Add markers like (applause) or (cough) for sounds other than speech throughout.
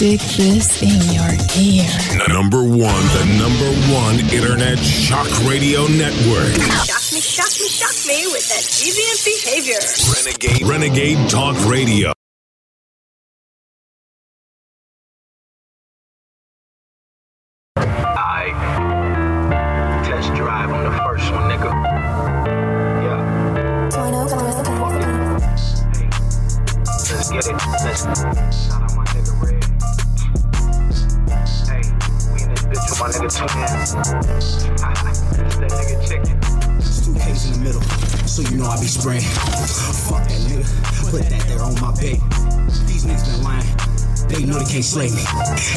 Stick this in your ear. Number one, the number one internet shock radio network. Shock me, shock me, shock me with that deviant behavior. Renegade, Renegade Talk Radio. I test drive on the first one, nigga. Yeah. Let's get it. Let's shout out my nigga Red. Nigga Twin. That nigga chicken. In the middle, so you know I be spraying. Fuck that nigga, put that there on my bed. These niggas been lying. They know they can't slay me.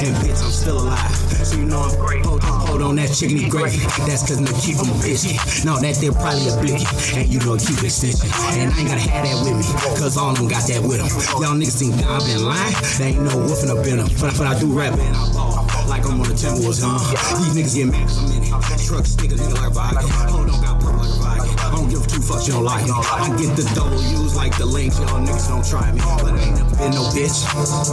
And bitch, I'm still alive. So you know I'm great. Hold on, hold on, that chicken eat great. That's cause they keep them a biscuit. No, that they're probably a blicky. And you know cute extension. And I ain't gotta have that with me. Cause all of them got that with them. Y'all niggas think I've been lying. They ain't no woofing up in them. But, but I do rap and I ball. Like I'm on the Timberwolves, huh? These niggas get mad cause I'm in it. Truck stick a nigga like vodka. Hold on, got purple like a vodka. I don't give two fucks, you don't like it. I get the double U's like the Lynx. Y'all niggas don't try me. But I ain't never been no bitch.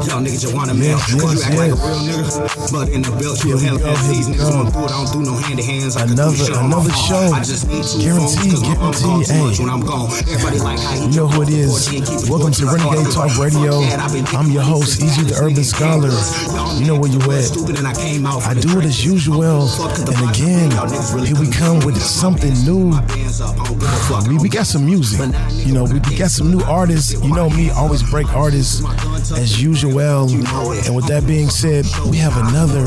Y'all niggas just want a man. Cause you act like a real nigga. But in the belt, you a hell here These niggas do it. I don't do no hand to hands. I can do Another- shit on another show. I just need two Guaranteed, phones 'cause my mom too much when I'm gone. Everybody like how You know who it is. Welcome to Renegade Talk Radio. I'm your host, Easy the Urban Scholar. You know where you at. I do it as usual. And again, here we come with something new. We, we got some music. You know, we, we got some new artists. You know me, always break artists as usual. And with that being said, we have another.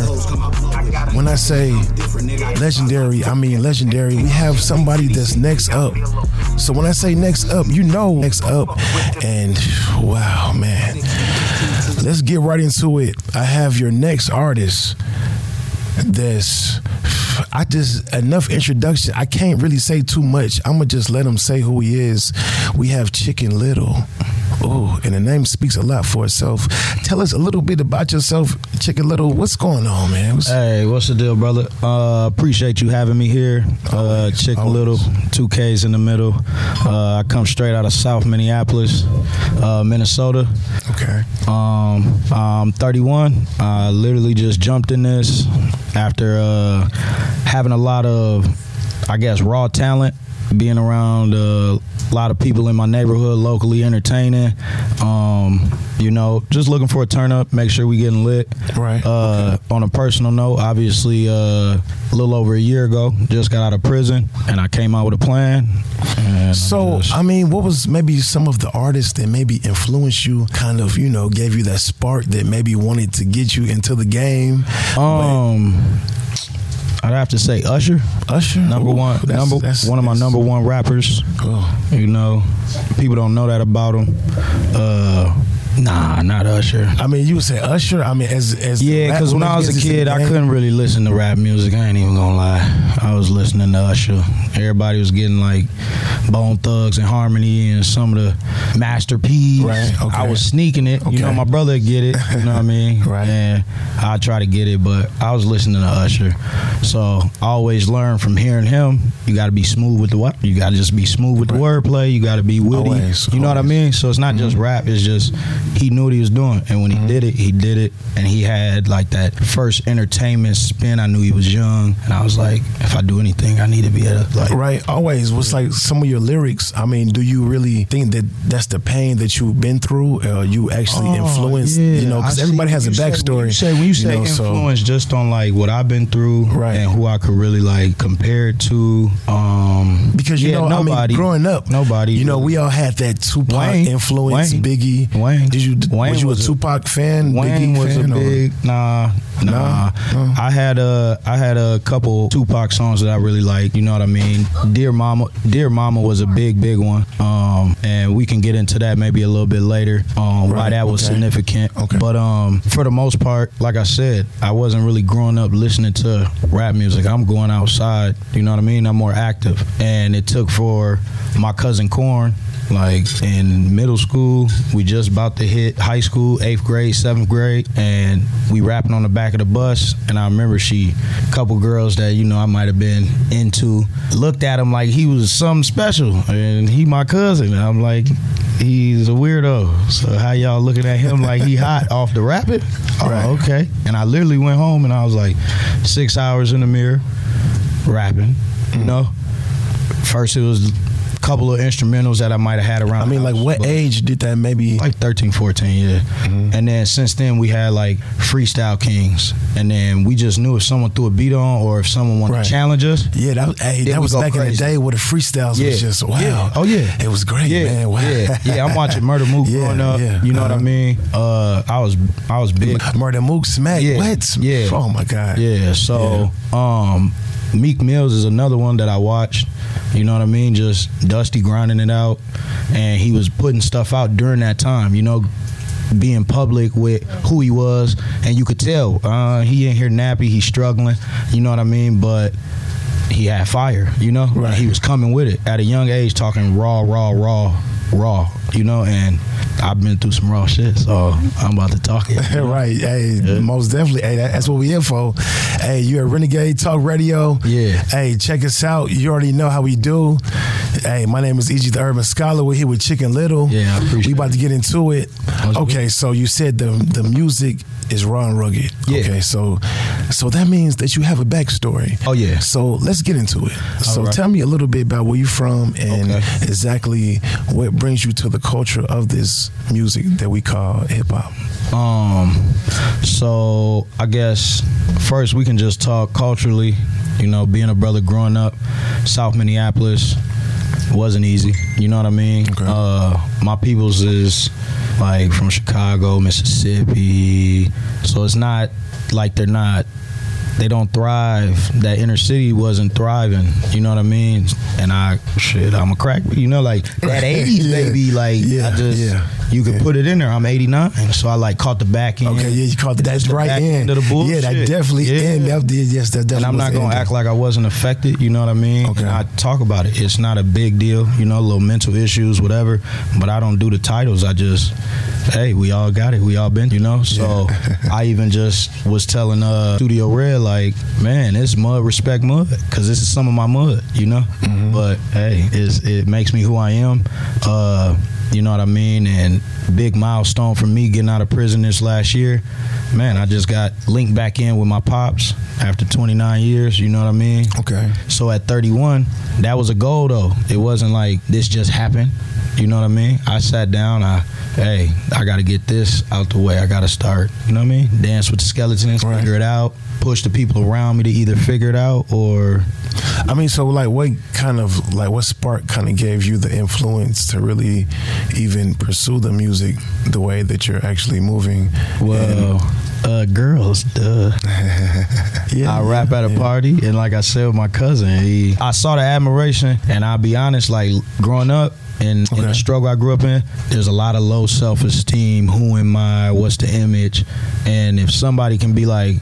When I say legendary, I mean legendary. We have somebody that's next up. So when I say next up, you know next up. And wow, man. Let's get right into it. I have your next artist that's I just enough introduction. I can't really say too much. I'm gonna just let him say who he is. We have Chicken Little. Oh, and the name speaks a lot for itself. Tell us a little bit about yourself, Chicken Little. What's going on, man? What's- Hey, what's the deal, brother? Uh, appreciate you having me here. Uh, Always, Chick always. Little, two Ks in the middle. Uh, I come straight out of South Minneapolis, uh, Minnesota. okay. Um, I'm 31. I literally just jumped in this after uh, having a lot of, I guess, raw talent, being around uh, a lot of people in my neighborhood, locally entertaining. Um, you know, just looking for a turn up, make sure we getting lit. Right. Uh, On a personal note, obviously, uh, a little over a year ago, just got out of prison, and I came out with a plan. So, just- I mean, what was maybe some of the artists that maybe influenced you, kind of, you know, gave you that spark that maybe wanted to get you into the game? Um, I'd have to say Usher, Usher, number Ooh, one, that's- number that's- one of my number one rappers. Oh, You know, people don't know that about him. Uh, nah, not Usher. I mean, you would say Usher. I mean, as as Yeah, because when I was a kid, I couldn't really listen to rap music. I ain't even gonna lie. I was listening to Usher. Everybody was getting like Bone Thugs and Harmony and some of the Master P's. Right, okay. I was sneaking it. You know, my brother would get it. You know what I mean? (laughs) Right. And I try to get it, but I was listening to Usher. So I always learn from hearing him. You got to be smooth with the what? You got to just be smooth with the wordplay. You got to be witty. Always, you know what I mean? So it's not just mm-hmm. rap. It's just he knew what he was doing, and when he did it, he did it, and he had like that first entertainment spin. I knew he was young, and I was like, if I do anything, I need to be able to like. Right, always. What's like some of your lyrics? I mean, do you really think that that's the pain that you've been through? Or you actually Oh, influenced? yeah. You know, because everybody has a say- backstory. When you say, when you say know, so- influence, just on like what I've been through, Right. and who I could really like compare it to. Um, because you yeah, know, nobody I mean, growing up, nobody. You know, we all had that Tupac Wayne, influence. Wayne, Biggie, Wayne. Did you? Wayne was you a was a- Tupac fan? Wayne Biggie was fan, a or- big nah, nah. No? I had a I had a couple Tupac songs that I really like. You know what I mean? Dear Mama, Dear Mama was a big big one. Um, and we can get into that maybe a little bit later. Um, why that was okay. significant. Okay. But um, for the most part, like I said, I wasn't really growing up listening to rap music. I'm going outside. You know what I mean? I'm more active, and it took for my cousin Corn like in middle school we just about to hit high school eighth grade seventh grade and we rapping on the back of the bus and i remember she a couple girls that you know i might have been into looked at him like he was something special and he my cousin and i'm like he's a weirdo. So how y'all looking at him like he hot off the rapping? Oh, Right. okay. And I literally went home and I was like six hours in the mirror rapping. Mm. You know, first it was couple of instrumentals that I might have had around. I mean, like, what age did that maybe? like 13 14 yeah Mm-hmm. and then since then we had like freestyle kings and then we just knew if someone threw a beat on or if someone wanted Right. to challenge us yeah, that was, hey, that was back in the day where the freestyles Yeah. was just wow. Yeah. Oh, yeah. it was great, yeah, man. Wow. yeah, yeah. I'm watching Murda Mook (laughs) Yeah, growing up. yeah. You know what I Uh-huh. mean? Uh, I was, I was big. Murda Mook Smack. Yeah, What? yeah. Oh my God. Yeah. So, um, Meek Mills is another one that I watched. You know what I mean? Just Dusty grinding it out, and he was putting stuff out during that time. You know, being public with who he was, and you could tell uh, he ain't here nappy. He's struggling. You know what I mean? But he had fire. You know, Right. he was coming with it at a young age, talking raw, raw, raw, raw. You know, and I've been through some raw shit, so I'm about to talk it. you know? right. Hey, most definitely. Hey, that, that's what we here for. Hey, you're at Renegade Talk Radio. Yeah. Hey, check us out. You already know how we do. Hey, my name is E.G. the Urban Scholar. We're here with Chicken Little. Yeah, I appreciate We about to get into it. Okay, so you said the the music is raw and rugged. Yeah. Okay, so so that means that you have a backstory. Oh, yeah. So let's get into it. So right. tell me a little bit about where you're from and Okay. exactly what brings you to the culture of this music that we call hip hop. Um, so I guess first we can just talk culturally. You know, being a brother growing up, South Minneapolis wasn't easy. You know what I mean? Okay. Uh, my peoples is like from Chicago, Mississippi, so it's not like they're not. They don't thrive. That inner city wasn't thriving. You know what I mean? And I, shit, I'm a crack. You know, like that '80s (laughs) Yeah. baby. Like Yeah, I just, yeah, you could yeah. put it in there. I'm 89, so I like caught the back end. Okay, yeah, you called it. That's the right back end of the bullshit. Yeah, that definitely Yeah. in. That did. Yes, that definitely. and I'm not gonna act like I wasn't affected. You know what I mean? Okay. And I talk about it. It's not a big deal. You know, little mental issues, whatever. But I don't do the titles. I just, hey, we all got it. We all been. You know. So (laughs) I even just was telling uh Studio Red like, man, it's mud respect mud because this is some of my mud. You know. Mm-hmm. But hey, it's, it makes me who I am. Uh, you know what I mean? And big milestone for me getting out of prison this last year. Man, I just got linked back in with my pops after 29 years. You know what I mean? Okay. So at 31, that was a goal though. It wasn't like this just happened. You know what I mean? I sat down. I, hey, I got to get this out the way. I got to start. You know what I mean? Dance with the skeletons, Right. figure it out. Push the people around me to either figure it out or I mean, so like, what kind of like what spark kind of gave you the influence to really even pursue the music the way that you're actually moving? well, uh, girls, duh. (laughs) Yeah, I rap at a yeah. party, and like I said with my cousin, he, I saw the admiration, and I'll be honest, like growing up. In, in the struggle I grew up in, there's a lot of low self esteem. Who am I? What's the image? And if somebody can be like,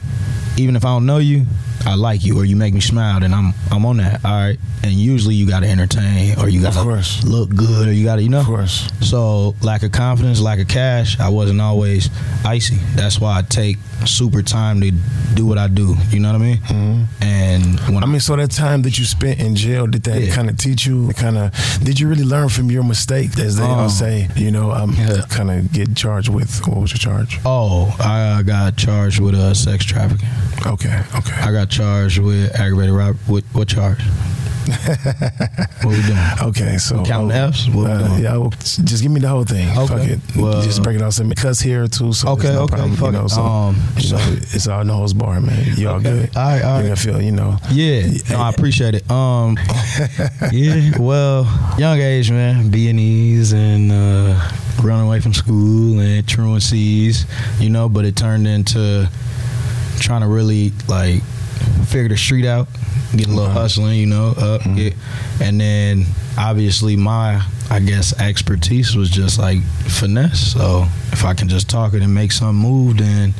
even if I don't know you, I like you, or you make me smile, then I'm I'm on that. All right. And usually you got to entertain, or you got Of course. to look good, or you got to, you know. Of course. So lack of confidence, lack of cash, I wasn't always icy. That's why I take super time to do what I do. You know what I mean? Mm-hmm. And when I mean, so that time that you spent in jail, did that Yeah. kind of teach you? Kind of, did you really learn from your mistake, as they all Um, say? You know, um, yeah. kind of get charged with. What was your charge? oh, I got charged with uh, sex trafficking. Okay, okay. I got charged with aggravated robbery. What, what charge? what we doing? (laughs) Okay, so Counting Fs? What we uh, yeah, well, just give me the whole thing. Okay. Fuck it. Well- just break it out. Some cuss here too. So Okay, no okay, problem, fuck you know, it. so, Um, you know, it's all no holds bar, man. You all Okay. good. All right, all right. gonna feel, you know. Yeah, no, I appreciate it. Um, (laughs) yeah, well, young age, man, B and E's and uh, running away from school and truancies, you know. But it turned into trying to really like figure the street out, get a little Uh-huh. hustling, you know, up, Mm-hmm. get, and then obviously my, I guess, expertise was just like finesse. So if I can just talk it and make some move, then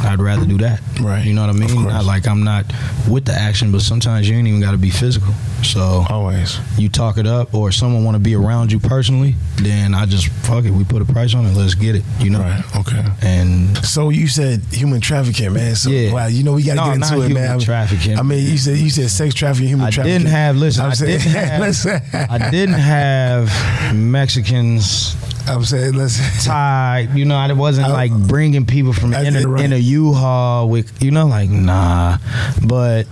I'd rather do that. Right. You know what I mean? Not like I'm not with the action, but sometimes you ain't even got to be physical. So Always. you talk it up, or someone want to be around you personally, then I just fuck it. We put a price on it. Let's get it. You know. Right. Okay. And So you said human trafficking, man. So Yeah. wow, you know we got to No, get into it, human man. trafficking. I mean, you said you said sex trafficking, human I trafficking. I didn't have. Listen, I'm I saying- didn't (laughs) have. Listen. I didn't have Mexicans I'm saying let's tied. You know, I wasn't I- like bringing people from I in a, right. in a U-Haul with you know, like nah. But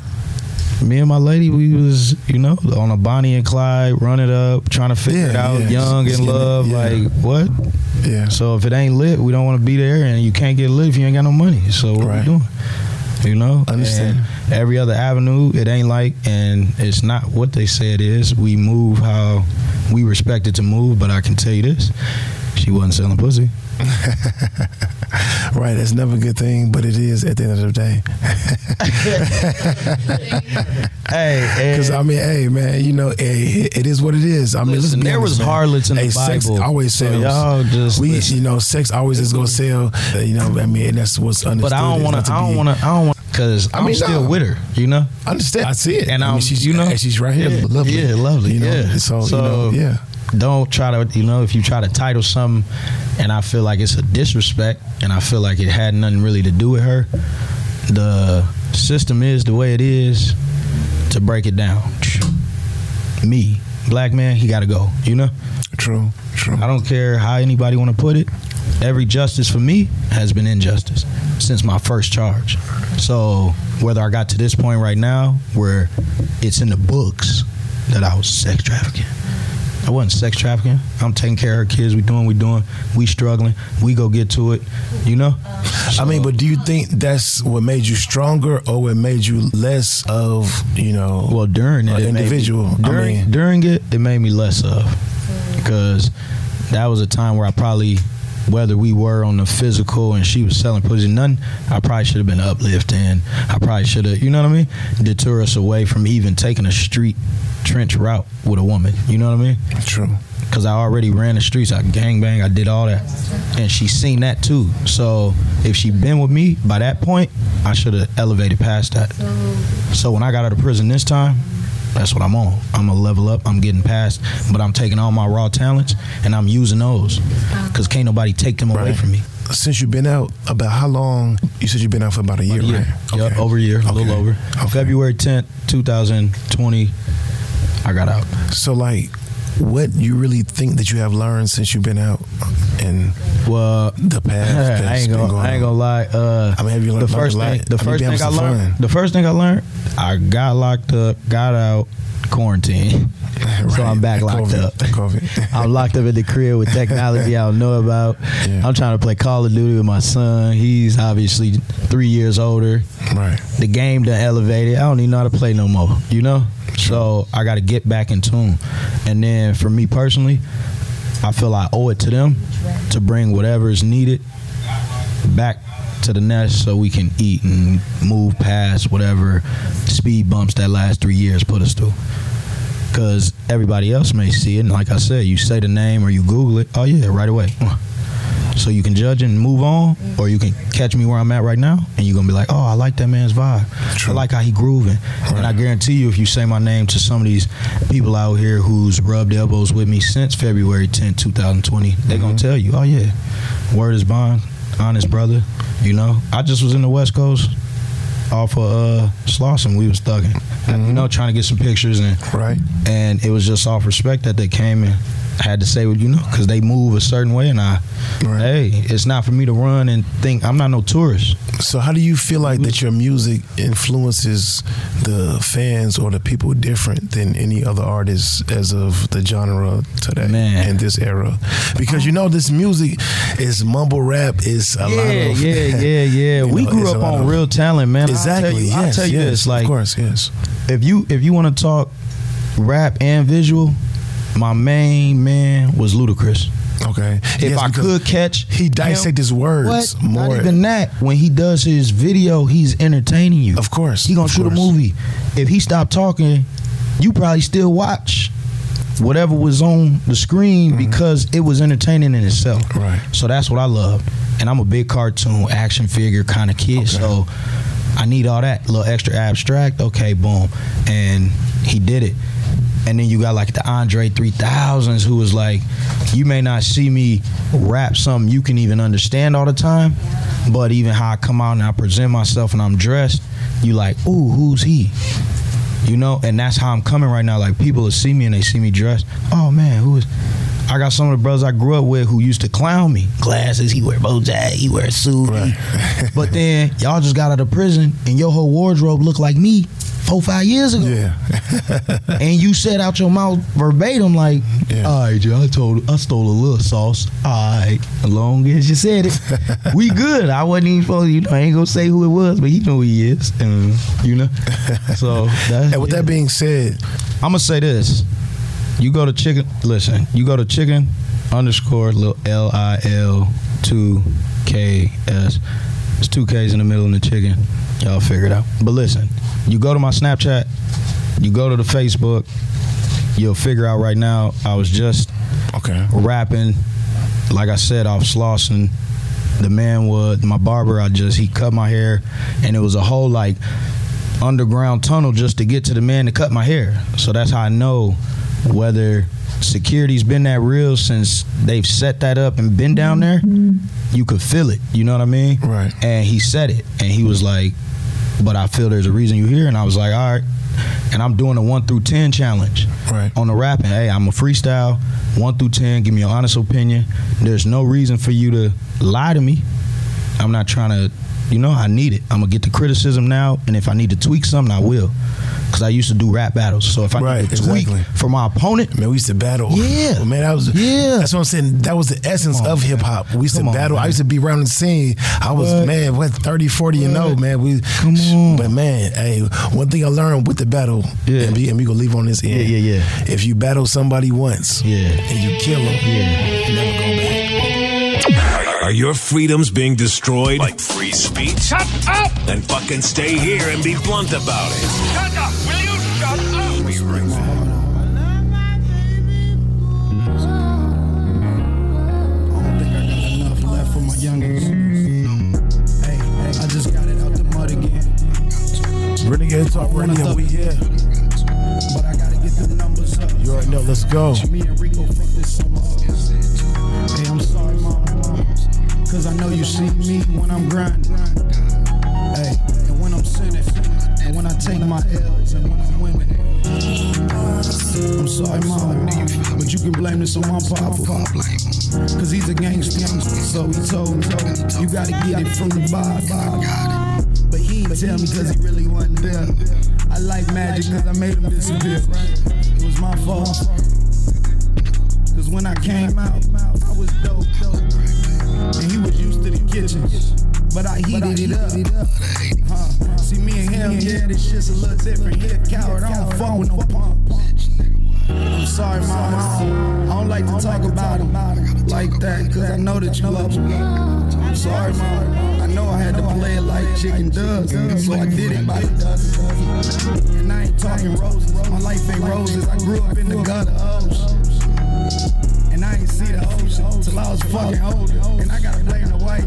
me and my lady, we was you know on a Bonnie and Clyde, run it up, trying to figure Yeah, it out, yeah. young in love. yeah. Like what? yeah. So if it ain't lit, we don't want to be there, and you can't get lit if you ain't got no money. So what Right. we doing? You know, Understand. And every other avenue, it ain't like, and it's not what they say it is. We move how we respect it to move, but I can tell you this: she wasn't selling pussy. (laughs) Right, it's never a good thing, but it is at the end of the day. (laughs) Hey, (laughs) Because I mean, hey man, you know, hey, it is what it is. I mean, Listen, there honest, was man. harlots in the hey, Sex Bible, always so sells. y'all just we, listen. you know, sex always is gonna sell. You know, I mean, that's what's understood. but I don't want to. I don't be- want to. I don't want because I I'm mean, still no. with her. You know. I understand. I see it. And I mean, she's, you know, and she's right here, yeah, lovely. Yeah, lovely. You know, yeah. so, you know, yeah. Don't try to, you know, if you try to title something, and I feel like it's a disrespect, and I feel like it had nothing really to do with her. The system is the way it is. To break it down, me, black man, he got to go. You know. True, true. I don't care how anybody want to put it. Every justice for me has been injustice since my first charge. So whether I got to this point right now where it's in the books that I was sex trafficking. I wasn't sex trafficking. I'm taking care of kids. We doing, we doing. We struggling. We go get to it. You know. I mean, but do you think that's what made you stronger, or what made you less of, you know, Well, during it, an it made me- individual? I during mean- during it, it made me less of because that was a time where I probably, whether we were on the physical and she was selling pussy, none, I probably should have been uplifting. I probably should have, you know what I mean, deter us away from even taking a street trench route with a woman. You know what I mean? True. because I already ran the streets. I gang gangbang. I did all that, and she seen that too. So if she been with me by that point, I should have elevated past that. So when I got out of prison this time, that's what I'm on. I'm gonna level up. I'm getting past, but I'm taking all my raw talents and I'm using those uh-huh. because can't nobody take them away from me. Since you've been out, about how long? You said you've been out for about a year, About a year. right? Yep, over a year, a little over. Okay. February 10th, 2020, I got out. So, like, what you really think that you have learned since you've been out, and Well, the path that's (laughs) I ain't gonna, I ain't gonna lie. Uh, I mean, have you learned the first thing? The I first thing I learned. fun. The first thing I learned, I got locked up, got out, quarantine. (laughs) So I'm back locked COVID, up. COVID. (laughs) I'm locked up in the crib with technology I don't know about. Yeah. I'm trying to play Call of Duty with my son. He's obviously three years older. right. The game done elevated. I don't even know how to play no more. You know. So I got to get back in tune. And then for me personally, I feel I owe it to them to bring whatever is needed back to the nest so we can eat and move past whatever speed bumps that last three years put us through. Because everybody else may see it, and like I said, you say the name or you Google it, oh yeah, right away. (laughs) So you can judge and move on, or you can catch me where I'm at right now, and you're gonna be like, "Oh, I like that man's vibe. True. I like how he grooving." And I guarantee you, if you say my name to some of these people out here who's rubbed elbows with me since February 10, 2020, they're Mm-hmm. gonna tell you, "Oh yeah, word is bond, honest brother." You know, I just was in the West Coast off of uh, Slauson. We was thugging, Mm-hmm. you know, trying to get some pictures and Right. and it was just off respect that they came and had to say what you know because they move a certain way and I Right. hey it's not for me to run and think I'm not no tourist So, how do you feel like that your music influences the fans or the people different than any other artist as of the genre today Man. in this era? Because you know, this music is mumble rap. Is a lot yeah of yeah (laughs) yeah yeah we know, grew up on of- real talent man Exactly. I'll tell you, yes. I'll tell you yes, this like of course. Yes. if you if you want to talk rap and visual my main man was Ludacris Okay. if Yes, I could catch he dissect his words what? more. Not even that. When he does his video, he's entertaining you. Of course, He gonna shoot course. a movie. If he stopped talking, you probably still watch whatever was on the screen because it was entertaining in itself. Mm-hmm. Right. So that's what I love. And I'm a big cartoon action figure kind of kid. So I need all that little extra abstract. Okay, boom. And he did it. And then you got like the Andre 3000s who was like, you may not see me rap something you can even understand all the time, but even how I come out and I present myself and I'm dressed, you like, ooh, who's he? You know, and that's how I'm coming right now. Like people will see me and they see me dressed. Oh man, who is? I got some of the brothers I grew up with who used to clown me. Glasses, he wear bow tie, he wear a suit. but then y'all just got out of prison and your whole wardrobe looked like me four, five years ago. Yeah. (laughs) And you said out your mouth verbatim, like, Yeah. all right, Joe, I told I stole a little sauce. All right. As long as you said it. (laughs) we good. I wasn't even supposed to, you know, I ain't gonna say who it was, but you know who he is. And, you know. (laughs) So that's And with that being said, I'm gonna say this. You go to chicken. Listen, you go to chicken underscore little L I L two K S. It's two K's in the middle in the chicken. Y'all figure it out. But listen, you go to my Snapchat. You go to the Facebook. You'll figure out right now. I was just okay. rapping, like I said, off Slauson. The man was my barber. I just he cut my hair, and it was a whole like underground tunnel just to get to the man to cut my hair. So that's how I know whether security's been that real since they've set that up and been down there. Mm-hmm. You could feel it. You know what I mean? Right. And he said it, and he was like, "But I feel there's a reason you're here." And I was like, "All right." And I'm doing a one through ten challenge Right. on the rapping. Hey, I'm a freestyle, one through ten. Give me your honest opinion. There's no reason for you to lie to me. I'm not trying to, you know, I need it. I'm gonna get the criticism now, and if I need to tweak something, I will. Cause I used to do rap battles, so if I Right, need to tweak exactly. for my opponent, Man, we used to battle. Yeah. Man, that was Yeah. That's what I'm saying. That was the essence on, of hip hop. We used Come to on, battle. I used to be around the scene. I was What? man, what 30, 40 and oh, What? old, man. We Come on. But man, hey, one thing I learned with the battle, Yeah. and, we, and we gonna leave on this end. Yeah, yeah, yeah. If you battle somebody once, Yeah. and you kill them, yeah. you never go back. Are your freedoms being destroyed? Like free speech? Shut up! Then fucking stay here and be blunt about it. Shut up! Will you shut up? don't think I got enough left for my youngest. Hey, hey, I just got it out the mud again. Renegade Talk Radio, we here. But I gotta get the numbers up. You already know. Let's go. Me and Rico fucked this summer Cause I know you see me when I'm grinding. Hey, and when I'm sinning. And when I take my L's and when I'm winning. I'm sorry, mama. But you can blame this on my papa. Cause he's a gangster. So he told me, you gotta get it from the bottom. But he ain't tell me cause he really wasn't there. I like magic cause I made him disappear. It was my fault. Cause when I came out, I was dope. And he was used to the kitchen. But I heated it up. Huh. See me and him, yeah, this shit's a little different. He a coward, I don't fall with no pump. I'm sorry, mama. I don't, like to talk about him like that, cause I know that you love him. I'm sorry, mama. I know I had to play it like chicken does, so I did it by the dozen. And I ain't talking roses. My life ain't roses. I grew up in the gutter. And I ain't see the ocean till I was fucking older. And I got a play in the white.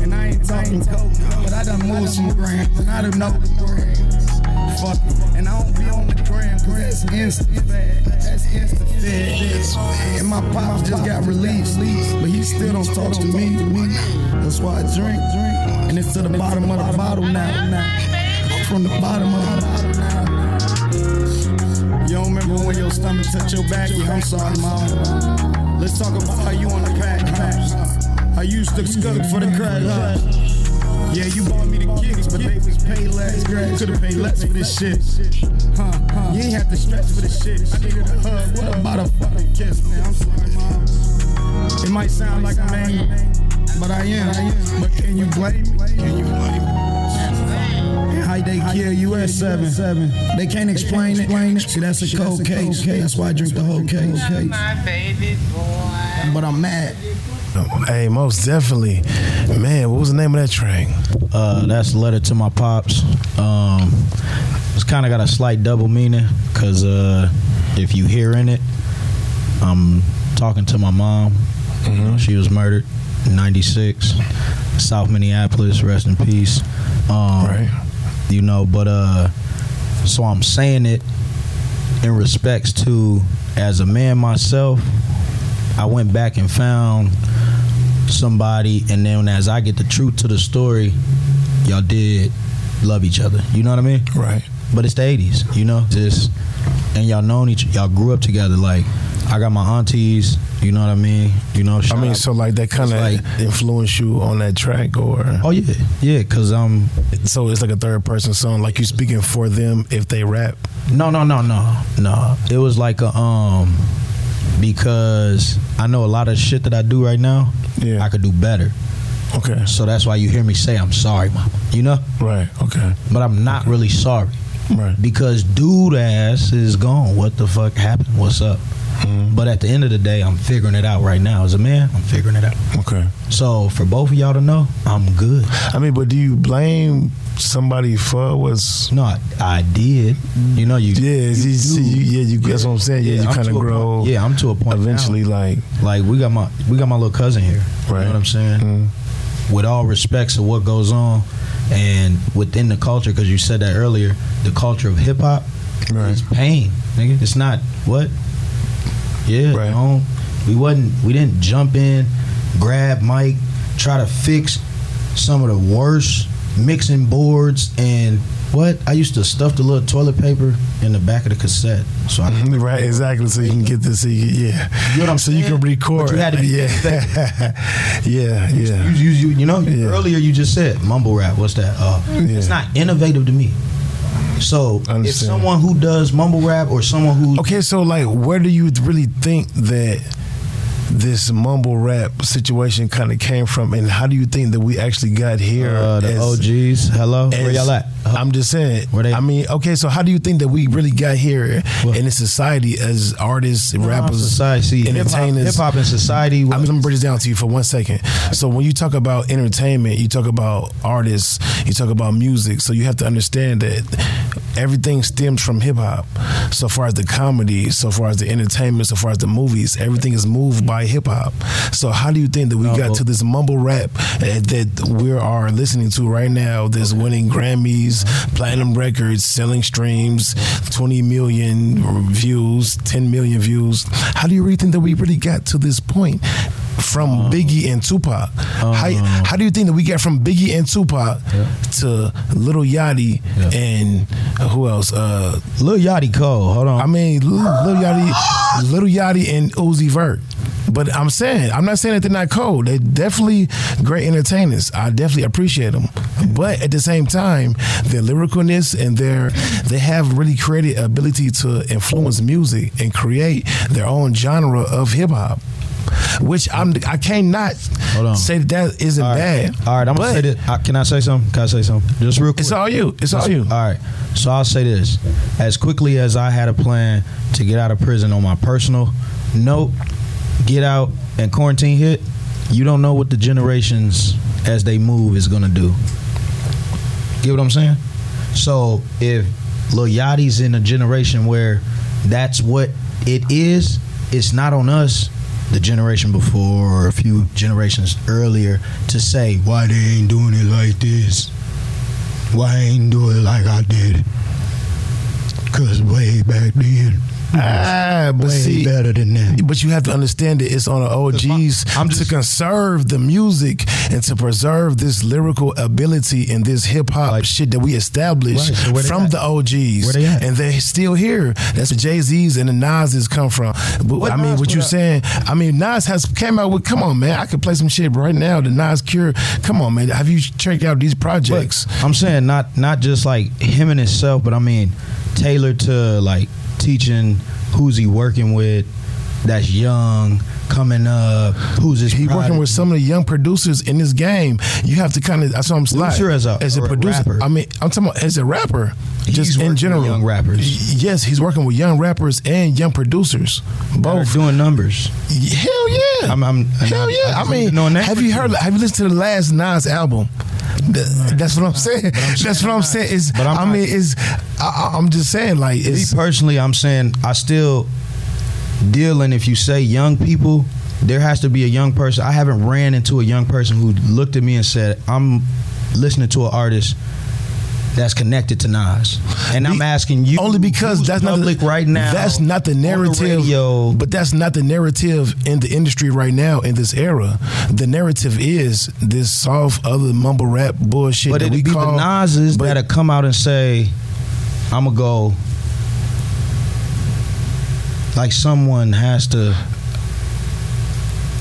And I ain't talking coke, but I done moved some grams. And I done know the grams. Fuck it. And I don't be on the gram, cause that's instant fad. That's instant fad. And my pops just got released, but he still don't talk to me. That's why I drink, drink. And it's to the bottom of the bottle now. now. From the bottom of the bottle now. Your stomach touched your back? Yeah, I'm sorry, mom. Let's talk about how you on the pack, huh? You used to skunk for the crack, huh? Yeah, you bought me the kicks, but they was paid less. Could've paid less for this shit. Huh, huh. You ain't have to stretch for this shit. I needed a hug. What about a fucking kiss, man? I'm sorry, mom. It might sound like I'm angry, but I am. But can you blame me? Can you blame me? How they kill you at seven. seven. They can't explain it. See, that's a cold case. That's why I drink the whole case. But I'm mad. Hey, most definitely, man. What was the name of that track? Uh, that's letter to my pops. Um, it's kind of got a slight double meaning because uh, if you hearing it, I'm talking to my mom. You know, she was murdered in '96, South Minneapolis. Rest in peace. Um, Right. You know, but uh, so I'm saying it in respects to as a man myself. I went back and found somebody, and then as I get the truth to the story, y'all did love each other. You know what I mean? Right. But it's the '80s, you know. Just and y'all known each, y'all grew up together. Like I got my aunties. You know what I mean? You know. I mean, out- so like that kind of like influenced you on that track, or Oh yeah, yeah. Cause um, so it's like a third person song, like you speaking for them if they rap. no, no, no, no, no. It was like a um, because I know a lot of shit that I do right now. Yeah. I could do better. Okay, So that's why you hear me say I'm sorry, mama. You know, right. Okay, but I'm not really sorry right. because dude ass is gone. What the fuck happened? What's up? Mm-hmm. But at the end of the day, I'm figuring it out right now. As a man, I'm figuring it out. Okay. So for both of y'all to know, I'm good. I mean, but do you blame somebody for what's? No, I, I did. You know, you. Yeah, you, do. see, you, yeah, you. That's what I'm saying. Yeah, you kind of grow. Point, yeah, I'm to a point. Eventually, now. like like we got my we got my little cousin here. Right. You know what I'm saying? Mm. With all respects of what goes on, and within the culture, because you said that earlier, the culture of hip hop Right. is pain, nigga. It's not what. Yeah, Right. no, we wasn't. We didn't jump in, grab mic, try to fix some of the worst mixing boards and what I used to stuff the little toilet paper in the back of the cassette. So I (laughs) right, exactly. So you can get this. So you, yeah, You know what I'm so you can record. But you had to be yeah, (laughs) yeah, yeah. You, you, you, you know, Yeah. earlier you just said mumble rap. What's that? Uh, Yeah. It's not innovative to me. So if someone who does mumble rap or someone who Okay, so like, where do you really think that this mumble rap situation kind of came from, and how do you think that we actually got here? uh, the as- OGs, hello, where y'all at? I'm just saying. Where they- I mean, okay, so how do you think that we really got here in this society as artists, Uh, rappers, society, see, hip hop, in society. I'm gonna break this down to you for one second. So when you talk about entertainment, you talk about artists, you talk about music. So you have to understand that everything stems from hip hop. So far as the comedy, so far as the entertainment, so far as the movies, everything is moved by hip hop. So how do you think that we No, got to this mumble rap uh, that we are listening to right now? That's winning Grammys, platinum records, selling streams, 20 million views, 10 million views. How do you really think that we really got to this point? From Biggie and Tupac, how, how do you think that we get from Biggie and Tupac to Little Yachty Yeah. and uh, who else? Uh, Lil Yachty Cole. Hold on. I mean, Little Lil Yachty, Little Yachty and Uzi Vert. But I'm saying, I'm not saying that they're not cold. They're definitely great entertainers. I definitely appreciate them. But at the same time, their lyricalness and their they have really created ability to influence music and create their own genre of hip hop. Which I'm I cannot say that that isn't all right, bad. all right. I'm gonna say this. Uh, can I say something? Can I say something? Just real quick. It's all you. It's all you. All right. So I'll say this. As quickly as I had a plan to get out of prison on my personal note, get out and quarantine hit, you don't know what the generations as they move is gonna do. Get what I'm saying? So if Lil Yachty's in a generation where that's what it is, it's not on us, the generation before or a few generations earlier, to say why they ain't doing it like this. Why ain't do it like I did? Cause way back then, Ah, but way see, better than that. But you have to understand that it's on the OGs I'm to conserve the music and to preserve this lyrical ability and this hip hop Like- shit that we established Right, so from at? the OGs. Where they at? And they're still here. That's where Jay Z's and the Nas's come from. But What I mean, Nas what you're saying? I mean, Nas has came out with. Come on, man, I could play some shit right now. The Nas Cure. Come on, man. Have you checked out these projects? But I'm saying not not just like him and himself, but I mean tailored to like teaching who's he working with that's young, coming up, who's his He working with some of the young producers in this game. You have to kind of. That's what I'm saying. Producer as a- as a producer. rapper? I mean, I'm talking about as a rapper. He's just in general, young rappers. Yes, he's working with young rappers and young producers. Both. doing numbers. Hell yeah. I'm- I'm- Hell I- yeah. I mean, need to know a name have you. heard? Have you listened to the last Nas album? Th- That's what I'm saying. That's what I'm saying. Is I mean, is I, I'm just saying like Me personally, I'm saying I still deal in if you say young people, there has to be a young person. I haven't ran into a young person who looked at me and said, "I'm listening to an artist." That's connected to Nas, and I'm asking you only because that's not the, right now. That's not the narrative. radio. But that's not the narrative in the industry right now in this era. The narrative is this soft other mumble rap bullshit But that it'd be call. the Nas's but- that'll come out and say, "I'm gonna go." Like someone has to,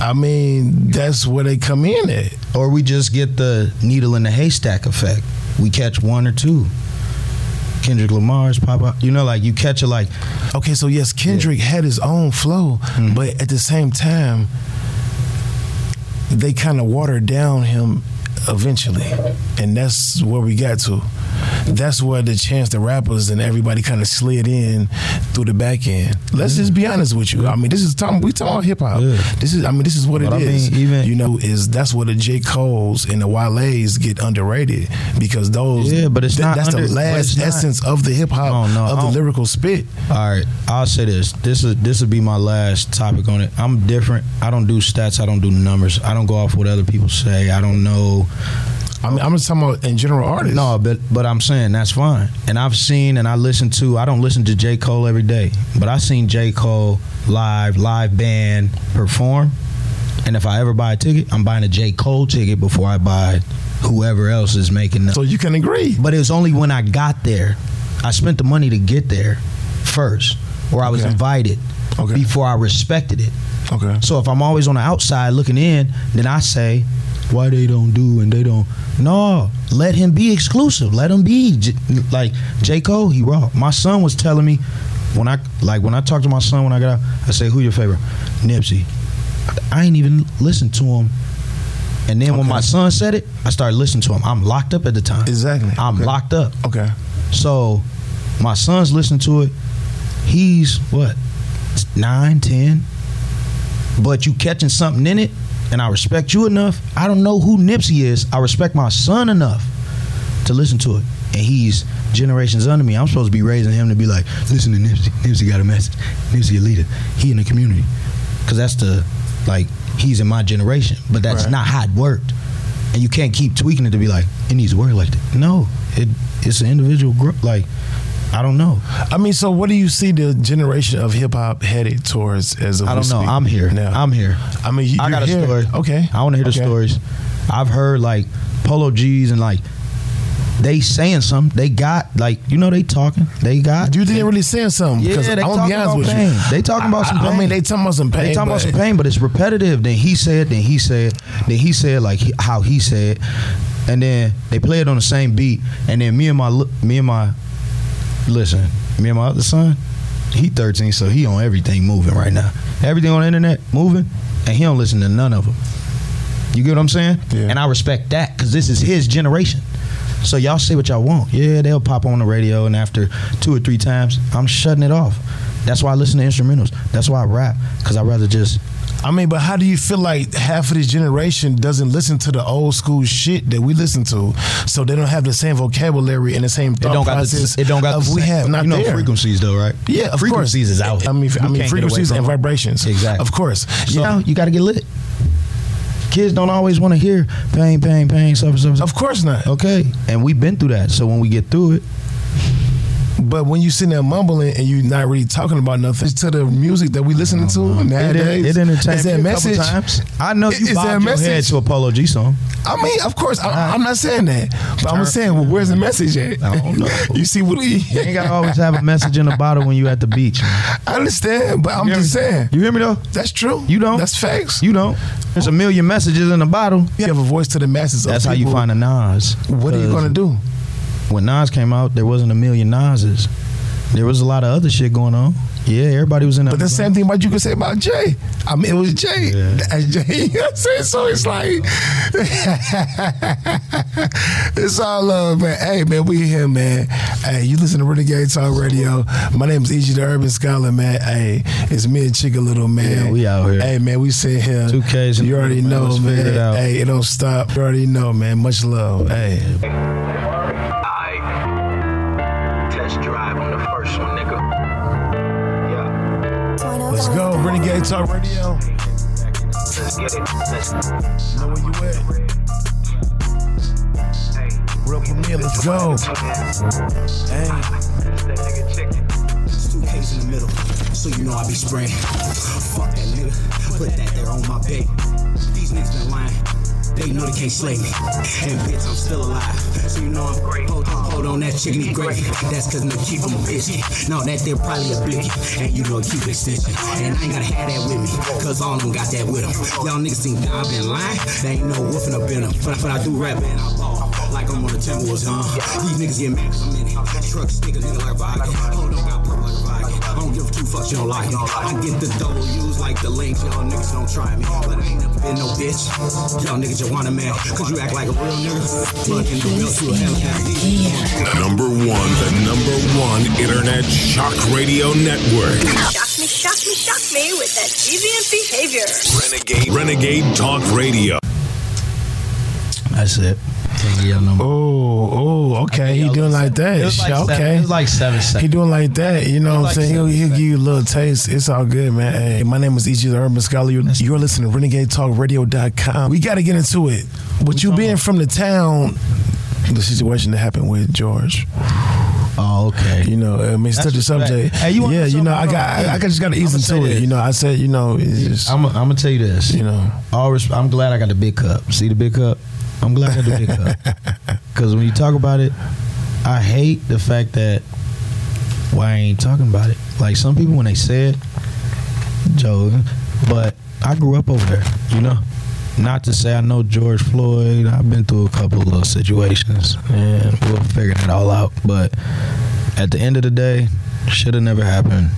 I mean, that's where they come in at. or we just get the needle in the haystack effect. We catch one or two. Kendrick Lamar's pop up. You know, like you catch it like Okay, so yes, Kendrick had his own flow, Mm-hmm. but at the same time, they kind of watered down him eventually, and that's where we got to. That's where the chance the rappers and everybody kind of slid in through the back end. Let's just be honest with you. I mean, this is talking. We talking about hip hop. Yeah. This is. I mean, this is what But it I is. mean, even- you know, is that's where the J Cole's and the Wale's get underrated because those. Yeah, but it's th- not That's under- the last it's not- essence of the hip hop no, of the lyrical spit. All right, I'll say this. This is this will be my last topic on it. I'm different. I don't do stats. I don't do numbers. I don't go off what other people say. I don't know. I mean, I'm just talking about in general artists. No, but but I'm saying that's fine. And I've seen and I listen to. I don't listen to J Cole every day, but I've seen J Cole live, live band perform. And if I ever buy a ticket, I'm buying a J Cole ticket before I buy whoever else is making the So you can agree. But it was only when I got there. I spent the money to get there first, or I was Okay. invited Okay. before I respected it. Okay. So if I'm always on the outside looking in, then I say, why they don't do and they don't. No, let him be exclusive. Let him be J- like J Cole. He raw. My son was telling me when I like when I talked to my son when I got out. I say, who your favorite? Nipsey. I ain't even listened to him. And then when my son said it, I started listening to him. I'm locked up at the time. Exactly. I'm Okay. locked up. Okay. So my son's listening to it. He's what? Nine, ten. But you catching something in it, and I respect you enough. I don't know who Nipsey is. I respect my son enough to listen to it. And he's generations under me. I'm supposed to be raising him to be like, listen to Nipsey. Nipsey got a message. Nipsey a leader. He in the community. Cause that's the like he's in my generation. But that's Right. not how it worked. And you can't keep tweaking it to be like, it needs to work like that. No. It it's an individual group like I don't know. I mean, so what do you see the generation of hip hop headed towards as I don't know. I'm here. now? I'm here. I mean, you, I got a here. story. Okay. I want to hear the stories. I've heard like Polo G's and like they saying something. They got like you know they talking. They got. Do You didn't really saying something Yeah, because they I'm gonna be talking honest about with pain. you. They talking about some I, I pain. mean, they talking about some pain. They talking about some pain, but it's repetitive. Then he said, then he said, then he said like he, how he said, and then they play it on the same beat. And then me and my me and my listen, me and my other son, he 13, so he on everything moving right now. Everything on the internet moving, and he don't listen to none of them. You get what I'm saying? Yeah. And I respect that because this is his generation. So y'all say what y'all want. Yeah, they'll pop on the radio, and after two or three times, I'm shutting it off. That's why I listen to instrumentals. That's why I rap because I rather just I mean, but how do you feel like half of this generation doesn't listen to the old school shit that we listen to, so they don't have the same vocabulary and the same It thought don't got process the, it don't got of the we same- have not you know there. frequencies though, right? Yeah, of frequencies course. is out. I mean, I mean can't get away frequencies and vibrations. Exactly. Of course. So Yeah. you got to get lit. Kids don't always want to hear pain, pain, pain, suffer, suffer. Of course not. Okay, and we've been through that. So when we get through it, But when you sitting there mumbling and you not really talking about nothing to the music that we listening to nowadays, it entertained is me that a message? couple times. I know you Is bobbed your head to a Polo G song. I mean, of course, I, Alright. I'm not saying that, but I'm just saying, well, where's the message at? I don't know. (laughs) you see what he? You ain't gotta always have a message in a bottle when you at the beach. man. I understand, but I'm just me? saying You hear me though? that's true. You don't. That's facts. You don't. There's a million messages in a bottle. You have a voice to the masses. of That's how you find a Nas. What are you 'Cause gonna do? When Nas came out, there wasn't a million Nas's. There was a lot of other shit going on. Yeah, everybody was in that. But the same thing about you can say about Jay. I mean, it was Jay. Yeah. That's Jay. (laughs) You know what I'm saying? So it's like (laughs) it's all love, man. Hey, man, we here, man. Hey, you listen to Renegade Talk Radio. My name is E.G. the Urban Scholar, man. Hey, it's me and Chica Little, man. Yeah, we out here. Hey, man, we sit here. 2Ks You already know, man. it. Hey, it don't stop. You already know, man. Much love. Hey. Let's go. Renegade Talk Radio. Know where you at? Real premiere. Let's go. Hey. In the middle, so you know I be spraying. Fuck that nigga, put that there on my bed. These niggas been lying. They know they can't slay me. And bitch, I'm still alive. So you know I'm great. Hold on, hold on, that chicken great. That's cause no keep them bitchy. No, that they're probably a blicky. And you know keep extension. And I ain't gotta have that with me, cause all of them got that with them. Y'all niggas think that I've been lying. They ain't no woofing up in them. But, but I do rap I ball. Like I'm on the Timberwolves, huh? These niggas get mad cause I'm in it. Truck stick a nigga like a vodka. Hold on, give two fucks, you don't like it. I get the double U's like the Lynx. Y'all niggas don't try me. But I ain't never been no bitch. Y'all niggas just wanna man. Cause you act like a real nigga. Fucking the real to a hell Number one, the number one internet shock radio network. Shock me, shock me, shock me with that deviant behavior. Renegade Renegade Talk Radio. That's it. Can't your number. Oh, oh, okay. He doing like that. It was like Shit, seven- okay. it like seven He doing like that, you know what I'm like saying? He'll, he'll give you a little taste. It's all good, man. Hey, my name is E.G. the Urban Scholar. You're, you're listening to RenegadeTalkRadio.com. We got to get into it. With you being from the town, the situation that happened with George, Oh, okay. you know, I mean, it's That's such a respect. subject. Hey, you wanna yeah, know you know, I got, I, I just got to ease into it. this. You know, I said, you know, it's just, I'm, I'm gonna tell you this. you know, All res- I'm glad I got the big cup. See the big cup? I'm glad I big cup. Because when you talk about it, I hate the fact that why I ain't talking about it. Like some people when they say it, Joe, but I grew up over there, you know. Not to say I know George Floyd. I've been through a couple of little situations, and we'll figure it all out. But at the end of the day, should have never happened.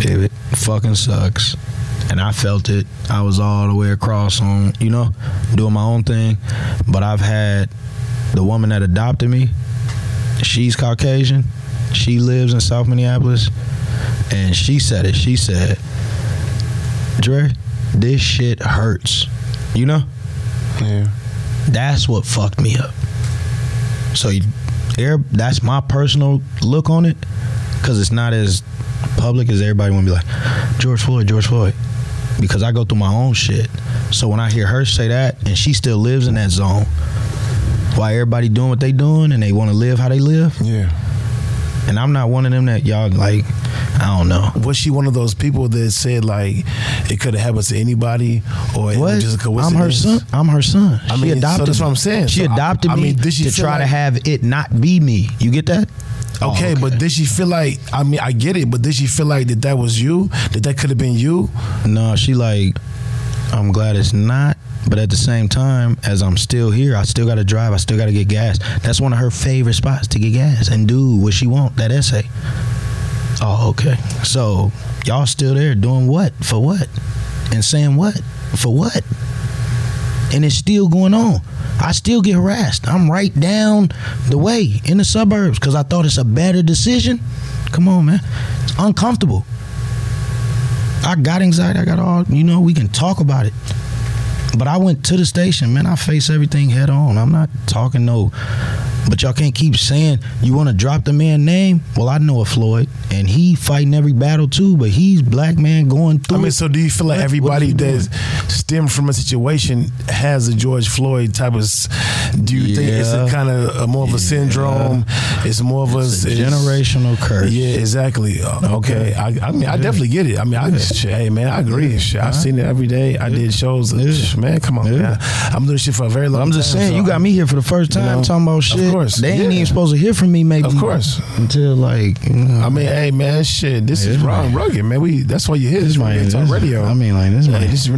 It fucking sucks. And I felt it. I was all the way across on, you know, doing my own thing. But I've had the woman that adopted me, she's Caucasian. She lives in South Minneapolis. And she said it. She said, Dre, this shit hurts. You know? yeah. That's what fucked me up. So you, that's my personal look on it, because it's not as public as everybody want to be like George Floyd, George Floyd, because I go through my own shit. So when I hear her say that, and she still lives in that zone, why everybody doing what they doing and they want to live how they live, Yeah. and I'm not one of them that y'all like. I don't know. Was she one of those people that said like it could have happened to anybody or it was just a I'm her son. I'm her son. I she mean, so that's me. what I'm saying. She So, adopted I me mean, she to try to have it not be me. You get that? Oh, Okay, but did she feel like? I mean, I get it, but did she feel like that that was you? That that could have been you? No, she like, I'm glad it's not. But at the same time, as I'm still here, I still got to drive. I still got to get gas. That's one of her favorite spots to get gas and do what she want. That essay. Oh, okay. So y'all still there doing what for what, and saying what for what, and it's still going on. I still get harassed. I'm right down the way in the suburbs because I thought it's a better decision. Come on, man. It's uncomfortable. I got anxiety. I got all, you know, we can talk about it. But I went to the station, man. I face everything head on. I'm not talking no, but y'all can't keep saying you want to drop the man name. Well, I know a Floyd, and he fighting every battle too. But he's black man going through. I mean, so do you feel like everybody what is he that stemmed from a situation has a George Floyd type of? Do you think it's a kind of a more of a syndrome? It's more of a, It's a it's- generational curse. Yeah, exactly. Uh, Okay, I, I mean, I definitely get it. I mean, I shit, hey man, I agree. Shit, I've seen it every day. I did shows. Yeah. Man, come on, Yeah. man. I'm doing shit for a very long. I'm just time, saying, so you got me here for the first you time know, talking about shit. Course, they ain't yeah. even supposed to hear from me, maybe. Of course. until like. You know, I mean, hey man, shit. This is Yeah. wrong, rugged, man. We that's why you hear this, This man. man- It's on radio. I mean, like, this man- this is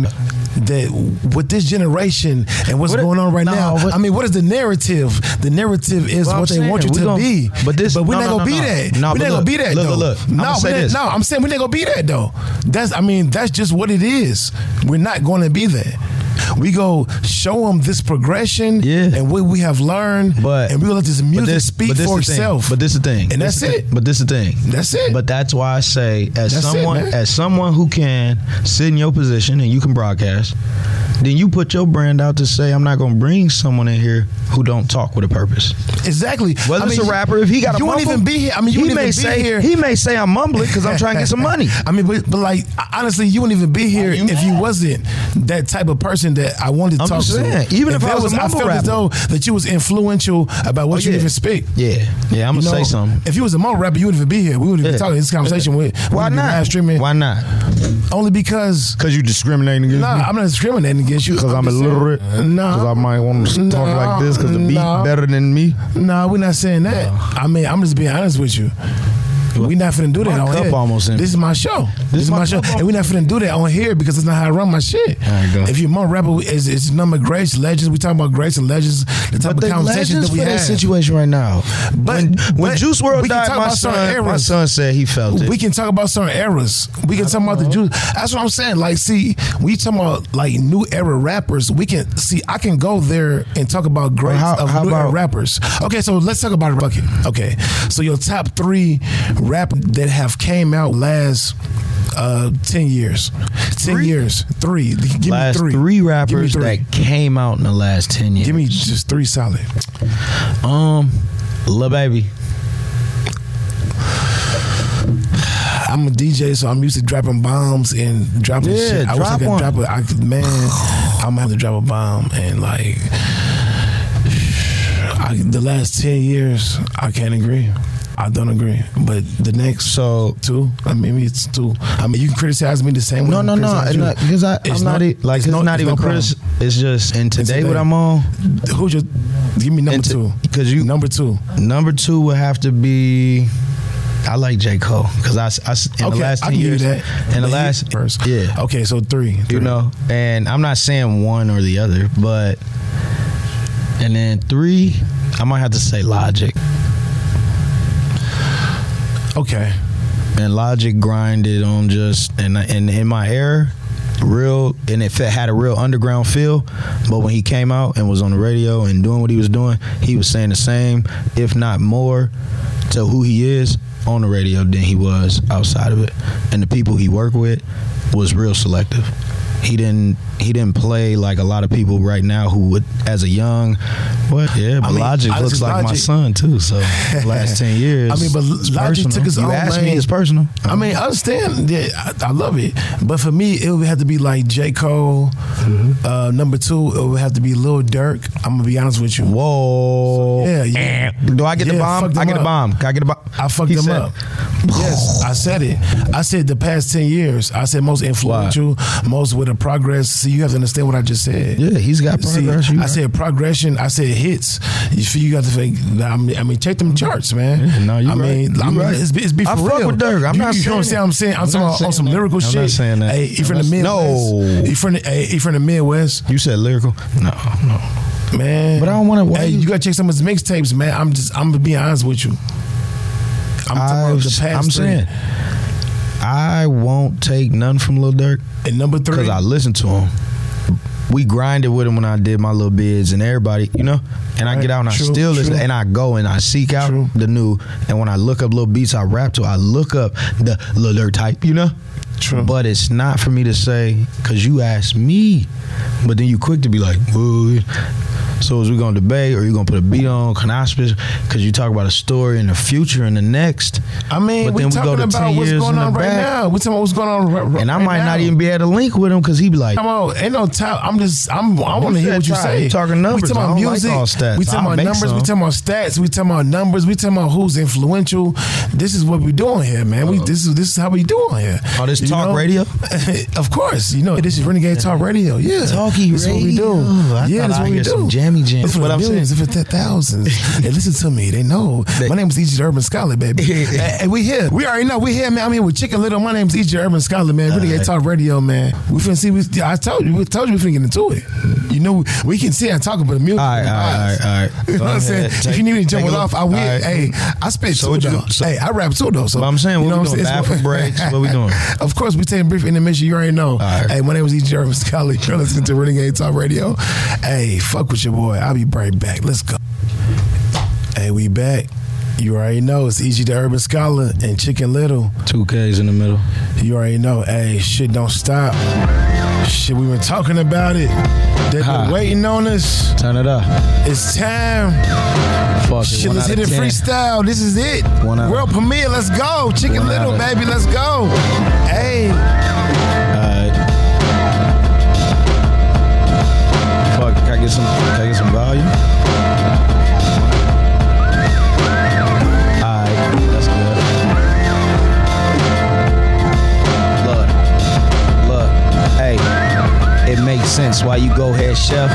that with this generation and what's What going on right no, now. what- I mean, what is the narrative? The narrative is Well, what they saying, want you to be. but this- but we're no, not gonna no, be that. No, we're not look, gonna be that look, though. look, look. No, not- no, I'm saying we're not gonna be that though. That's I mean, that's just what it is. We're not going to be that. We go show them this progression Yeah. and what we have learned, But and we let this music this, speak this for thing. itself. But this is the thing, And This that's it. But this is the thing. That's it. But that's why I say, as That's someone, man. as someone who can sit in your position and you can broadcast, then you put your brand out to say, I'm not going to bring someone in here who don't talk with a purpose. Exactly. Whether I it's mean, a rapper, if he got a you won't mumble, even be here. I mean, you he may say here. he may say I'm mumbling because I'm trying to get some (laughs) money. I mean, but, but like honestly, you wouldn't even be here you if you wasn't that type of person situation that I wanted to I'm talk just to. saying, even if I there was a I mumble felt as though that you was influential about what Oh, you yeah. even speak. Yeah, yeah. I'm You gonna know, say something. If you was a mumble rapper, you wouldn't even be here. We wouldn't even Yeah. be talking this conversation with. Why wouldn't be not? Live streaming. Why not? Only because. Because you discriminating against Nah, me. I'm not discriminating against you. Because I'm just saying- illiterate. Nah. Because I might want to talk like this. Because the beat nah. better than me. Nah, we're not saying that. I mean, I'm just being honest with you. We not finna do that My on cup here. almost empty. This is my show. This, is my my show, and we not finna do that on here because it's not how I run my shit. Right. If you're more rapper, it's, it's number of greats, legends. We talking about greats and legends. The type But of conversations that we have. situation right now. But- when, when but Juice WRLD died, my about son, my son said he felt it. We can talk about certain eras. We can talk about the Jews. That's what I'm saying. Like, see, we talking about like new era rappers. We can see. I can go there and talk about greats how- of how new era rappers. Okay, so let's talk about a bucket. Okay, so your top three rap that have came out last uh, ten years. Ten Three? years. Three. Give last me three. three Give me rappers three. that came out in the last ten years. Give me just three solid. um, Lil Baby. I'm a DJ, so I'm used to dropping bombs and dropping Yeah, shit. I wish I drop could one. drop a I, man. I'm gonna have to drop a bomb and like (sighs) I, the last ten years, I can't agree. I don't agree. But the next So two, I mean, maybe it's two. I mean, you can criticize me the same way. no, no, no, criticizing and you. not- because I, It's I'm not, no- e- like it's it's, no- not it's even no. Chris. It's just and today today. what I'm on. Who's your? Give me number to- two. 'cause you- number two. Number two would have to be. I like J Cole because I in okay, the last I ten years in the he- last first, yeah Okay, so three. you know and I'm not saying one or the other but and then three I might have to say Logic Okay. and Logic grinded on just and and in my era, real and it had a real underground feel. But when he came out and was on the radio and doing what he was doing, he was saying the same, if not more, to who he is on the radio than he was outside of it. And the people he worked with was real selective. He didn't he didn't play like a lot of people right now who would as a young what yeah but I mean, Logic honestly, looks like my son too so the (laughs) last 10 years I mean, but it's Logic personal. took his you own asked me it's personal I mean, I understand. Yeah, I, I love it. But for me, it would have to be like J. Cole. Mm-hmm. Uh, number two, it would have to be Lil Durk. I'm gonna be honest with you. Whoa. Yeah, yeah. Do I get the bomb? I get a up. bomb. Can I get a bomb? I fucked He them said- up. Yes, I said it. I said the past ten years. I said most influential, most with a progress. See, you have to understand what I just said. Yeah, he's got progress. You I right. said progression. I said hits. You you got to think. I mean, I mean, check them charts, man. Yeah, no, you I mean, right. I You mean, right. it's, it's be for I real. fuck with Durk. I'm you, not you know what I'm saying saying? I'm. I'm, I'm talking about on some that. lyrical I'm shit. not saying that. Hey, he from the Midwest. No. He from the. Hey, he from the Midwest, You said lyrical? No, no. man. But I don't wanna- Hey, you- you gotta check some of his mixtapes, man. I'm just. I'm gonna be honest with you. I'm I, am saying I won't take none from Lil Durk And number three. because I listen to him. We grinded with him when I did my little bids and everybody, you know. And I get out and I True, still listen true. and I go and I seek out True. the new. And when I look up little beats I rap to, I look up the Lil Durk type, you know. True. But it's not for me to say because you asked me. But then you quick to be like, "Whoa." So is we gonna debate or you gonna put a beat on Canospis because you talk about a story in the future and the next. I mean, But we then we talking go to about 10 what's years going on right back. now. We talking about what's going on right, right And I might now. not even be able to link with him because he be like, Come on, ain't no time. I'm just. I'm. I want to hear what you try. say. You talking numbers. We talking about like music. stats. We talking I'll about numbers. We some. talking about stats. We talking about numbers. We talking about who's influential. This is what we doing here, man. We this is this is how we doing here. Oh, this You talk know? radio? (laughs) of course, you know this is Renegade Talk Radio. Yeah, Talkie That's what we do. I yeah, that's I what we do. some jammy jams. It's for What I'm millions, saying. if it's the thousands. (laughs) hey, listen to me. They know. My name is EJ Urban Scholar, baby. (laughs) and we here. We already know. We here, man. I'm here with Chicken Little. My name is EJ Urban Scholar, man. Renegade Talk Radio, man. We finna see. We, I told you. We told you we finna get into it. You know, we can see and talk about the music. All right, all right, all right, right. (laughs) You know what I'm saying? ahead. if you need me to jump Take off. I will. Right. Hey, I spit So too, what you though. so- hey, I rap too, though. So But I'm saying, what you know we I'm doing? Bathroom breaks? What we doing? Of course, we taking a brief intermission. You already know. right. Hey, my name is EJ Urban Scholar. You're listening to Renegade Talk Radio. Hey, fuck with your boy. I'll be right back. Let's go. Hey, we back. You already know it's EG the Urban Scholar and Chicken Little. Two K's in the middle. You already know. Hey, shit don't stop. Shit, we been talking about it. They've Ha. been waiting on us. Turn it up. It's time. Fuck it. Shit, let's hit it freestyle. This is it. World premiere. Let's go. Chicken One Little, baby. Let's go. Hey. Get some, can some volume? Alright, that's good. Look, look, hey, it makes sense why you go head chef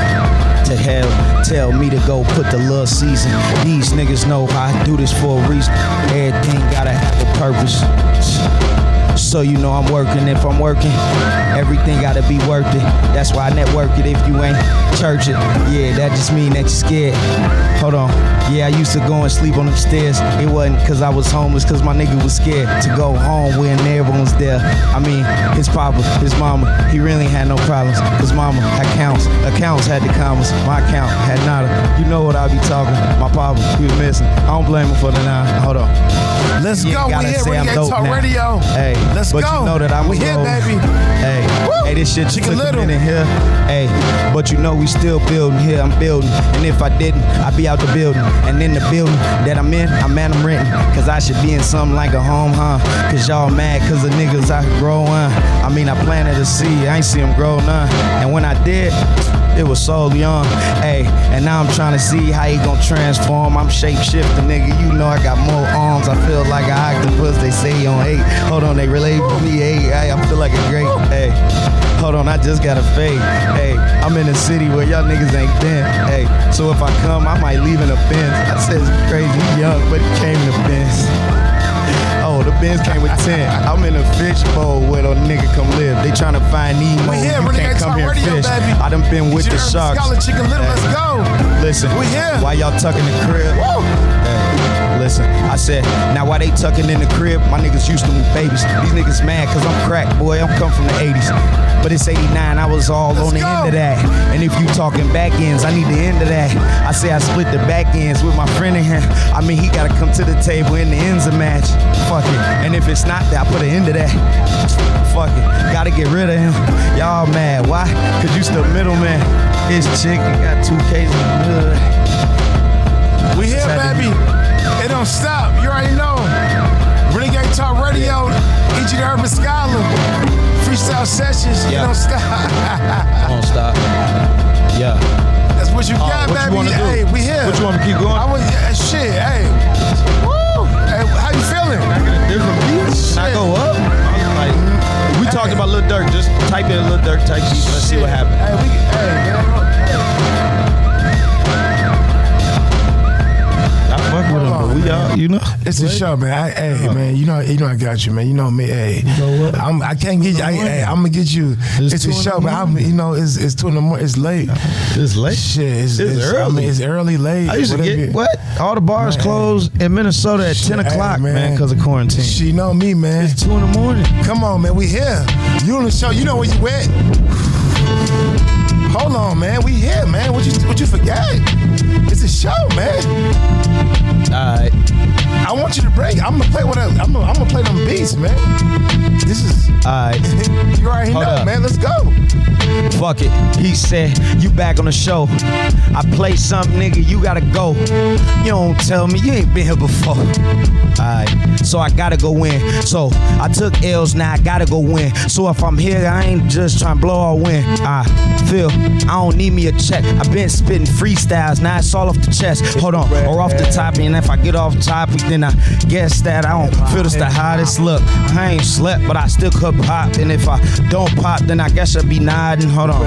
to hell. Tell me to go put the love season. These niggas know I do this for a reason. Everything gotta have a purpose. So you know I'm working. If I'm working, everything gotta be worth it. That's why I network it. If you ain't church it, yeah, that just mean that you're scared. Hold on. Yeah, I used to go and sleep on the stairs. It wasn't cause I was homeless, cause my nigga was scared to go home when everyone's there. I mean, his papa, his mama, he really had no problems. Cause mama accounts, accounts had the commas. My account had nada. You know what I be talking. My papa, he was missing. I don't blame him for the nine. Hold on. Let's You go. We here. say I'm dope Talk now. Radio. Hey, Let's but go. you know that I'm We here, baby. Hey, Woo. hey, this shit Chicken took a Little. minute here. Hey, but you know we still building here. I'm building, and if I didn't, I'd be out the building. And in the building that I'm in, I'm man, I'm renting. Cause I should be in something like a home, huh? Cause y'all mad cause the niggas I grow on. I mean, I planted a seed, I ain't see them grow none. And when I did, it was so young. Hey, and now I'm trying to see how he gon' transform. I'm shape shifting, nigga. You know I got more arms. I feel like an octopus. They say on eight. Hold on, they relate to me. Hey, I, I feel like a great. Hey, hold on, I just got a fade. Hey, I'm in a city where y'all niggas ain't been. Hey, so if I come, I might leave in a Benz. I said it's crazy young, but it came in a Benz. (laughs) Oh, the Benz came with 10. I'm in a fish bowl where a nigga come live. They tryna find Nemo. We here, you can't come here and Radio, fish. baby. I done been with the It's your sharks. Scholar Chicken Little. Let's go. Listen, We here. Why y'all tucking the crib? Woo. Hey, listen, I said, now why they tucking in the crib? My niggas used to be babies. These niggas mad cause I'm crack, boy. I'm come from the 80s. But it's 89, I was all Let's on the go. end of that. And if you talking back ends, I need the end of that. I say I split the back ends with my friend in here. I mean, he gotta come to the table and the ends a match. Fuck it. And if it's not that, I put an end to that. Fuck it. Gotta get rid of him. Y'all mad. Why? Cause you still middleman. His chick got two K's in the middle. of that. We here, baby. It don't stop. You already know. Renegade Talk Radio. E.G. the Urban Scholar. Freestyle sessions. It Yeah. don't stop. (laughs) Don't stop. Yeah. That's what you Oh, got, what baby. you wanna do? Hey, we here. What you want to keep going? I was yeah, shit. Hey. Woo. Hey, how you feeling? Can I get a different beat? Can I go up? Like, we talked about Lil Durk. Just type in Lil Durk, type beat. Let's see what happens. Hey, we, hey, man. We you know. It's a show, man. I, hey, man, you know, you know, I got you, man. You know me. Hey, know what? I'm, I can't get you. I, hey, I'm gonna get you. It's It's, a show, man. I'm, you know, it's it's two in the morning. It's late. Uh-huh. It's late. Shit, it's, It's I early. mean, it's early, late. I used to get what? All the bars Man. closed in Minnesota at Shit, 10 hey, o'clock, man, because of quarantine. She know me, man. It's 2 in the morning. Come on, man. We here. You on the show. You know where you at. Hold on, man. We here, man. What you what you forgot? It's a show, man. All right. I want you to break. I'm gonna play what I, I'm gonna, I'm gonna play them beats, man. This is All right. (laughs) you already Hold know, up. man. Let's go. Fuck it. He said, You back on the show. I play something, nigga, you gotta go. You don't tell me, you ain't been here before. Alright, so I gotta go in. So I took L's, now I gotta go win. So if I'm here, I ain't just trying to blow or win. I feel I don't need me a check. I've been spitting freestyles, now it's all off the chest. Hold on, or off the top, and if I get off topic, then I guess that I don't feel this the hottest. Look, I ain't slept, but I still could pop. And if I don't pop, then I guess I'll be nodding. Hold on.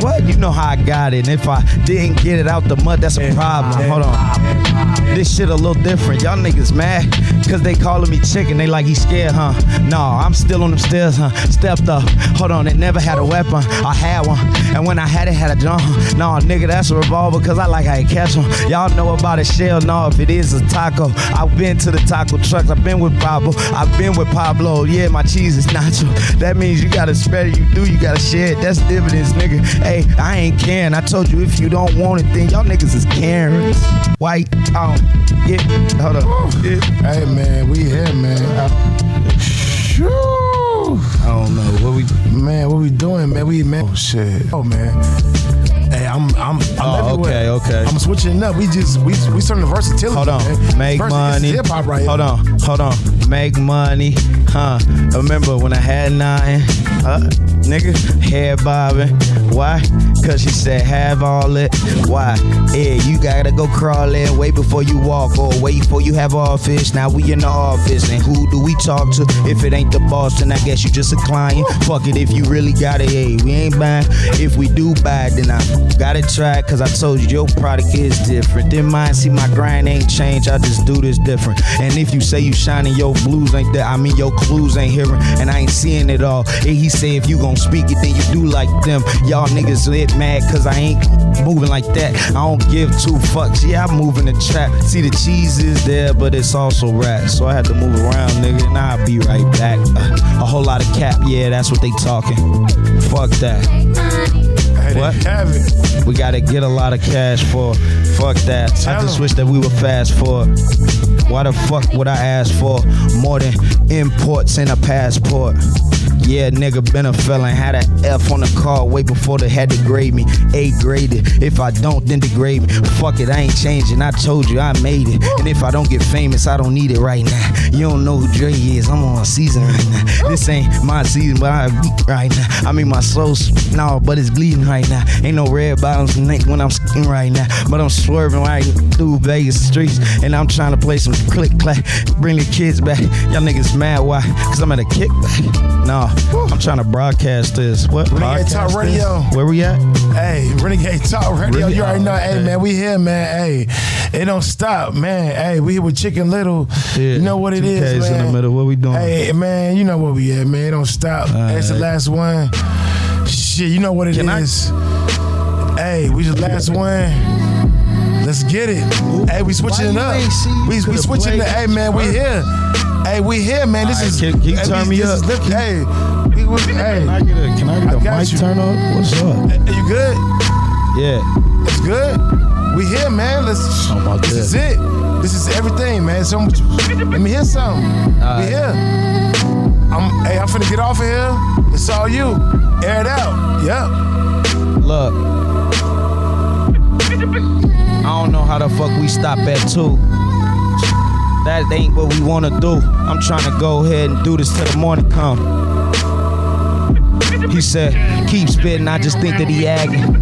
What? You know how I got it. And if I didn't get it out the mud, that's a problem. Hold on. This shit a little different. Y'all niggas mad because they calling me chicken. They like he scared, huh? No, I'm still on them stairs, huh? Stepped up. Hold on, it never had a weapon. I had one. And when I had it, had a drum. No, nigga, that's a revolver because I like how you catch them. Y'all know about a shell. No, if it is a taco. I've been to the taco trucks. I've been with Pablo. I've been with Pablo. Yeah, my cheese is (laughs) nacho. That means you gotta spread it. You do, you gotta share it. That's dividends, nigga. Hey, I ain't caring. I told you if you don't want it, then y'all niggas is Karens. White. Um, yeah. Hold up. Yeah. Hey, man. We here, man. Shoo. I don't know what we. Man, what we doing, man? We man. Oh shit. Oh man. Hey, I'm I'm I'm Oh, everywhere. okay, okay. I'm switching it up. We just we we starting the versatility. Hold on, man. make money. Hip hop right hold on, hold on, make money, huh? Remember when I had nine? Huh? nigga. Head bobbing. Why? Cause she said have all it. Why? Yeah, you gotta go crawl crawling. Wait before you walk or wait before you have office. Now we in the office and who do we talk to? If it ain't the boss, then I guess you just a client. Fuck it if you really got it. Hey, we ain't buying. If we do buy then I gotta try. Cause I told you your product is different. Then mine, see my grind ain't changed. I just do this different. And if you say you shining, your blues ain't there. I mean your clues ain't hearing, and I ain't seeing it all. And he say if you gon' speak it, then you do like them. Y'all niggas mad cause I ain't moving like that. I don't give two fucks. Yeah, I'm moving the trap. See the cheese is there, but it's also rap. So I had to move around, nigga, and I'll be right back. Uh, a whole lot of cap, yeah, that's what they talking. Fuck that. What? have it. We gotta get a lot of cash for. Fuck that. I Tell just 'em. wish that we were fast for. Why the fuck would I ask for more than imports and a passport? Yeah, nigga been a felon. Had a F on the car way before they had to grade me. A graded. If I don't, then degrade me. Fuck it, I ain't changing. I told you I made it. And if I don't get famous, I don't need it right now. You don't know who Dre is. I'm on a season right now. This ain't my season, but I beat right now. I mean, my soul's no, but it's bleeding right now. Ain't no red bottoms neck when I'm skiing right now. But I'm swerving right through Vegas streets. And I'm trying to play some click clack. Bring the kids back. Y'all niggas mad. Why? Cause I'm at a kickback. No, I'm trying to broadcast this. What? Renegade Talk Broadcast this? Radio. Where we at? Hey, Renegade Talk Radio. Renegade- You already know. Hey, man, we here, man. Hey, it don't stop, man. Hey, we here with Chicken Little. Yeah, You know what it 2Ks in the middle. What we doing? Hey, man, you know what we at, man. It don't stop. Hey, it's the last one. Shit, you know what it Can I- is. Hey, we the last one. Let's get it. Hey, we switching it up. ain't see you We, we switching it. Hey, man, we here. Hey, we here, man. This is. can- can you hey, turn me this up? is hey, we, we, hey. Can I get a, can I get I a got mic you. turn on? What's up? Hey, you good? Yeah. It's good. We here, man. Let's. Oh, my this is it. This is everything, man. So. Let me hear something. we here. I'm. Hey, I'm finna get off of here. It's all you. Air it out. Yep. Look. I don't know how the fuck we stop at two. That ain't what we wanna do. I'm trying to go ahead and do this till the morning come. He said, keep spitting, I just think that he agging.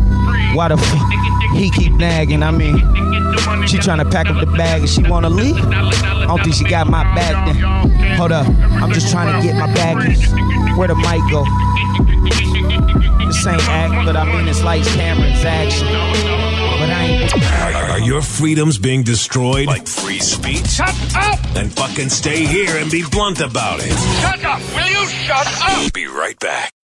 Why the fuck he keep nagging? I mean, she trying to pack up the bag and she wanna leave? I don't think she got my bag then. Hold up, I'm just trying to get my baggage. Where the mic go? This ain't act, but I mean it's lights, cameras, action. But I ain't. Are, are your freedoms being destroyed? Like free speech? Shut up! Then fucking stay here and be blunt about it. Shut up! Will you shut up? Be right back.